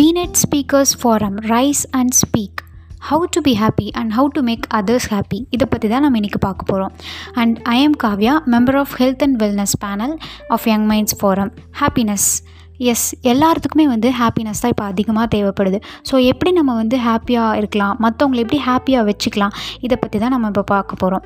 VNet Speakers Forum Rise and Speak. How to be happy and how to make others happy இதை பற்றி தான் நம்ம இன்றைக்கி பார்க்க போகிறோம் and I am Kavya member of health and wellness panel of young minds forum happiness is எல்லாத்துக்குமே வந்து happiness தான் இப்போ அதிகமாக தேவைப்படுது. ஸோ எப்படி நம்ம வந்து ஹாப்பியாக இருக்கலாம்? மற்றவங்களை எப்படி ஹாப்பியாக வச்சுக்கலாம்? இதை பற்றி தான் நம்ம இப்போ பார்க்க போகிறோம்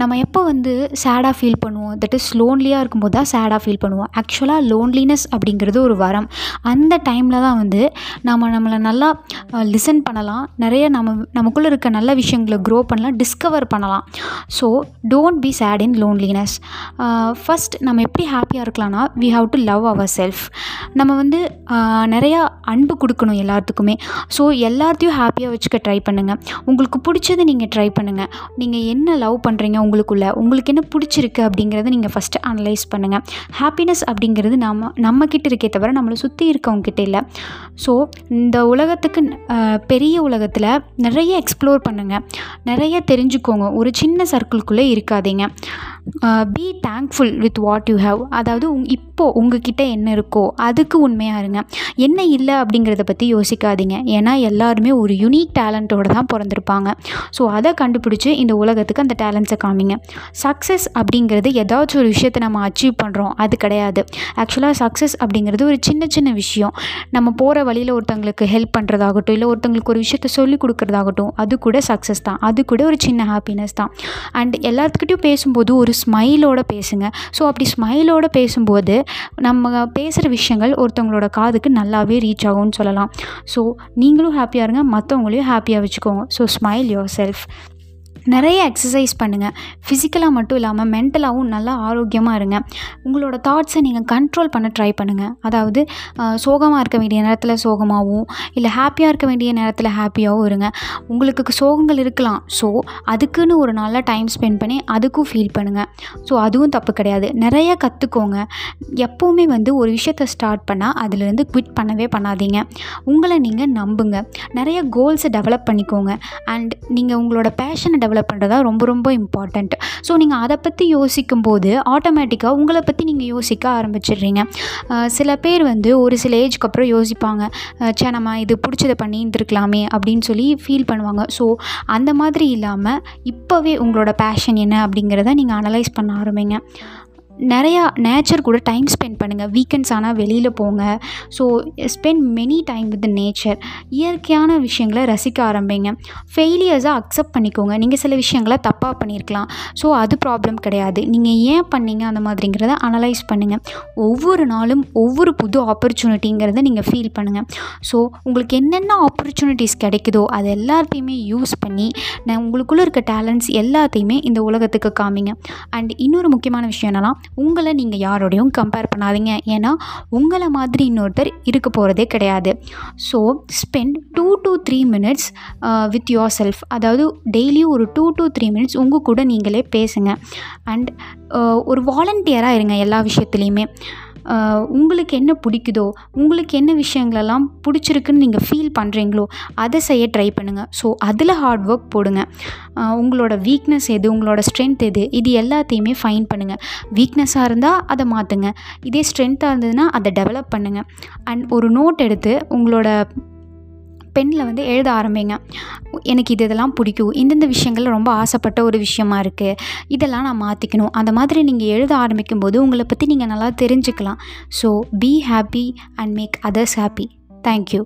நம்ம எப்போ வந்து சேடாக ஃபீல் பண்ணுவோம்? தட் இஸ் லோன்லியாக இருக்கும்போது தான் சேடாக ஃபீல் பண்ணுவோம். ஆக்சுவலாக லோன்லினஸ் அப்படிங்கிறது ஒரு வரம். அந்த டைமில் தான் வந்து நம்ம நம்மளை நல்லா லிசன் பண்ணலாம். நிறைய நம்ம நமக்குள்ளே இருக்க நல்ல விஷயங்களை க்ரோ பண்ணலாம் டிஸ்கவர் பண்ணலாம். So don't be sad in loneliness first நம்ம எப்படி ஹாப்பியாக இருக்கலாம்னா we have to love our self நம்ம வந்து நிறையா அன்பு கொடுக்கணும் எல்லாத்துக்குமே. ஸோ எல்லாத்தையும் ஹாப்பியாக வச்சுக்க ட்ரை பண்ணுங்கள் உங்களுக்கு பிடிச்சதை நீங்கள் ட்ரை பண்ணுங்கள் நீங்கள் என்ன லவ் பண்ணுறீங்க உங்களுக்குள்ளே? உங்களுக்கு என்ன பிடிச்சிருக்கு அப்படிங்கிறத நீங்கள் ஃபஸ்ட்டு அனலைஸ் பண்ணுங்கள் ஹாப்பினஸ் அப்படிங்கிறது நம்ம நம்மக்கிட்ட இருக்கே தவிர நம்மளை சுற்றி இருக்கவங்ககிட்ட இல்லை. ஸோ இந்த உலகத்துக்கு பெரிய உலகத்தில் நிறைய எக்ஸ்ப்ளோர் பண்ணுங்கள் நிறைய தெரிஞ்சுக்கோங்க. ஒரு சின்ன சர்க்கிள்குள்ளே இருக்காதீங்க. Be thankful with what you have அதாவது உங் இப்போது உங்ககிட்ட என்ன இருக்கோ அதுக்கு உண்மையாக இருங்க. என்ன இல்லை அப்படிங்கிறத பற்றி யோசிக்காதீங்க. ஏன்னா எல்லாருமே ஒரு யுனிக் டேலண்ட்டோடு தான் பிறந்திருப்பாங்க. ஸோ அதை கண்டுபிடிச்சி இந்த உலகத்துக்கு அந்த டேலண்ட்ஸை காமிங்க. சக்ஸஸ் அப்படிங்கிறது ஏதாச்சும் ஒரு விஷயத்தை நம்ம அச்சீவ் பண்ணுறோம் அது கிடையாது. ஆக்சுவலாக சக்ஸஸ் அப்படிங்கிறது ஒரு சின்ன சின்ன விஷயம். நம்ம போகிற வழியில் ஒருத்தங்களுக்கு ஹெல்ப் பண்ணுறதாகட்டும் இல்லை ஒருத்தங்களுக்கு ஒரு விஷயத்த சொல்லிக் கொடுக்குறதாகட்டும் அது கூட சக்ஸஸ் தான். அது கூட ஒரு சின்ன ஹாப்பினஸ் தான். அண்ட் எல்லாத்துக்கிட்டையும் பேசும்போது ஒரு ஸ்மைலோட பேசுங்க. ஸோ அப்படி ஸ்மைலோட பேசும்போது நம்ம பேசுகிற விஷயங்கள் ஒருத்தவங்களோட காதுக்கு நல்லாவே ரீச் ஆகும்னு சொல்லலாம். ஸோ நீங்களும் ஹாப்பியாக இருங்க மற்றவங்களையும் ஹாப்பியாக வச்சுக்கோங்க. ஸோ ஸ்மைல் யோர் செல்ஃப் நிறைய எக்ஸசைஸ் பண்ணுங்கள் ஃபிசிக்கலாக மட்டும் இல்லாமல் மென்டலாகவும் நல்லா ஆரோக்கியமாக இருங்க. உங்களோட தாட்ஸை நீங்கள் கண்ட்ரோல் பண்ண ட்ரை பண்ணுங்கள் அதாவது சோகமாக இருக்க வேண்டிய நேரத்தில் சோகமாகவும் இல்லை ஹாப்பியாக இருக்க வேண்டிய நேரத்தில் ஹாப்பியாகவும் இருங்க. உங்களுக்கு சோகங்கள் இருக்கலாம். ஸோ அதுக்குன்னு ஒரு நல்ல டைம் ஸ்பெண்ட் பண்ணி அதுக்கும் ஃபீல் பண்ணுங்கள் ஸோ அதுவும் தப்பு கிடையாது. நிறைய கற்றுக்கோங்க எப்போவுமே வந்து ஒரு விஷயத்தை ஸ்டார்ட் பண்ணால் அதுலேருந்து குவிட் பண்ணவே பண்ணாதீங்க. உங்களை நீங்கள் நம்புங்க. நிறைய கோல்ஸை டெவலப் பண்ணிக்கோங்க. அண்ட் நீங்கள் உங்களோட பேஷனை டெவலப் பண்ணுறதா ரொம்ப ரொம்ப இம்பார்ட்டண்ட் ஸோ நீங்கள் அதை பற்றி யோசிக்கும் போது ஆட்டோமேட்டிக்காக உங்களை பற்றி நீங்கள் யோசிக்க ஆரம்பிச்சிடுறீங்க. சில பேர் வந்து ஒரு சில ஏஜ்க்கு அப்புறம் யோசிப்பாங்க. சே நம்ம இது பிடிச்சதை பண்ணி இருந்திருக்கலாமே அப்படின்னு சொல்லி ஃபீல் பண்ணுவாங்க. ஸோ அந்த மாதிரி இல்லாமல் இப்போவே உங்களோட பேஷன் என்ன அப்படிங்கிறத நீங்கள் அனலைஸ் பண்ண ஆரம்பிங்க. நிறையா நேச்சர் கூட டைம் ஸ்பெண்ட் பண்ணுங்கள் வீக்கெண்ட்ஸ் ஆனால் வெளியில் போங்க. So spend many time with nature இயற்கையான விஷயங்களை ரசிக்க ஆரம்பிங்க. ஃபெயிலியர்ஸை அக்செப்ட் பண்ணிக்கோங்க. நீங்கள் சில விஷயங்களை தப்பாக பண்ணியிருக்கலாம் ஸோ அது ப்ராப்ளம் கிடையாது. நீங்கள் ஏன் பண்ணீங்க அந்த மாதிரிங்கிறத அனலைஸ் பண்ணுங்கள் ஒவ்வொரு நாளும் ஒவ்வொரு புது ஆப்பர்ச்சுனிட்டிங்கிறத நீங்கள் ஃபீல் பண்ணுங்கள் ஸோ உங்களுக்கு என்னென்ன ஆப்பர்ச்சுனிட்டிஸ் கிடைக்குதோ அது எல்லாத்தையுமே யூஸ் பண்ணி நான் உங்களுக்குள்ளே இருக்க டேலண்ட்ஸ் எல்லாத்தையுமே இந்த உலகத்துக்கு காமிங்க. அண்ட் இன்னொரு முக்கியமான விஷயம் என்னென்னா உங்களை நீங்கள் யாரோடையும் கம்பேர் பண்ணாதீங்க. ஏன்னா உங்களை மாதிரி இன்னொருத்தர் இருக்க போகிறதே கிடையாது. So spend two to three minutes with your self அதாவது டெய்லியும் ஒரு டூ டு த்ரீ மினிட்ஸ் உங்கள் கூட நீங்களே பேசுங்க. அண்ட் uh, ஒரு வாலண்டியராக இருங்க எல்லா விஷயத்துலையுமே. உங்களுக்கு என்ன பிடிக்குதோ உங்களுக்கு என்ன விஷயங்களெல்லாம் பிடிச்சிருக்குன்னு நீங்கள் ஃபீல் பண்ணுறீங்களோ அதை செய்ய ட்ரை பண்ணுங்கள் ஸோ அதில் ஹார்ட் ஒர்க் போடுங்க. உங்களோட வீக்னஸ் எது உங்களோட ஸ்ட்ரென்த் எது இது எல்லாத்தையுமே ஃபைன் பண்ணுங்கள் வீக்னஸாக இருந்தால் அதை மாற்றுங்க இதே ஸ்ட்ரென்த்தாக இருந்ததுன்னா அதை டெவலப் பண்ணுங்கள் அண்ட் ஒரு நோட் எடுத்து உங்களோட பெண்ணில் வந்து எழுத ஆரம்பிங்க. எனக்கு இது இதெல்லாம் பிடிக்கும். இந்தந்த விஷயங்கள் ரொம்ப ஆசைப்பட்ட ஒரு விஷயமா இருக்குது இதெல்லாம் நான் மாற்றிக்கணும் அந்த மாதிரி நீங்கள் எழுத ஆரம்பிக்கும் போது உங்களை பற்றி நீங்கள் நல்லா தெரிஞ்சுக்கலாம். So be happy and make others happy thank you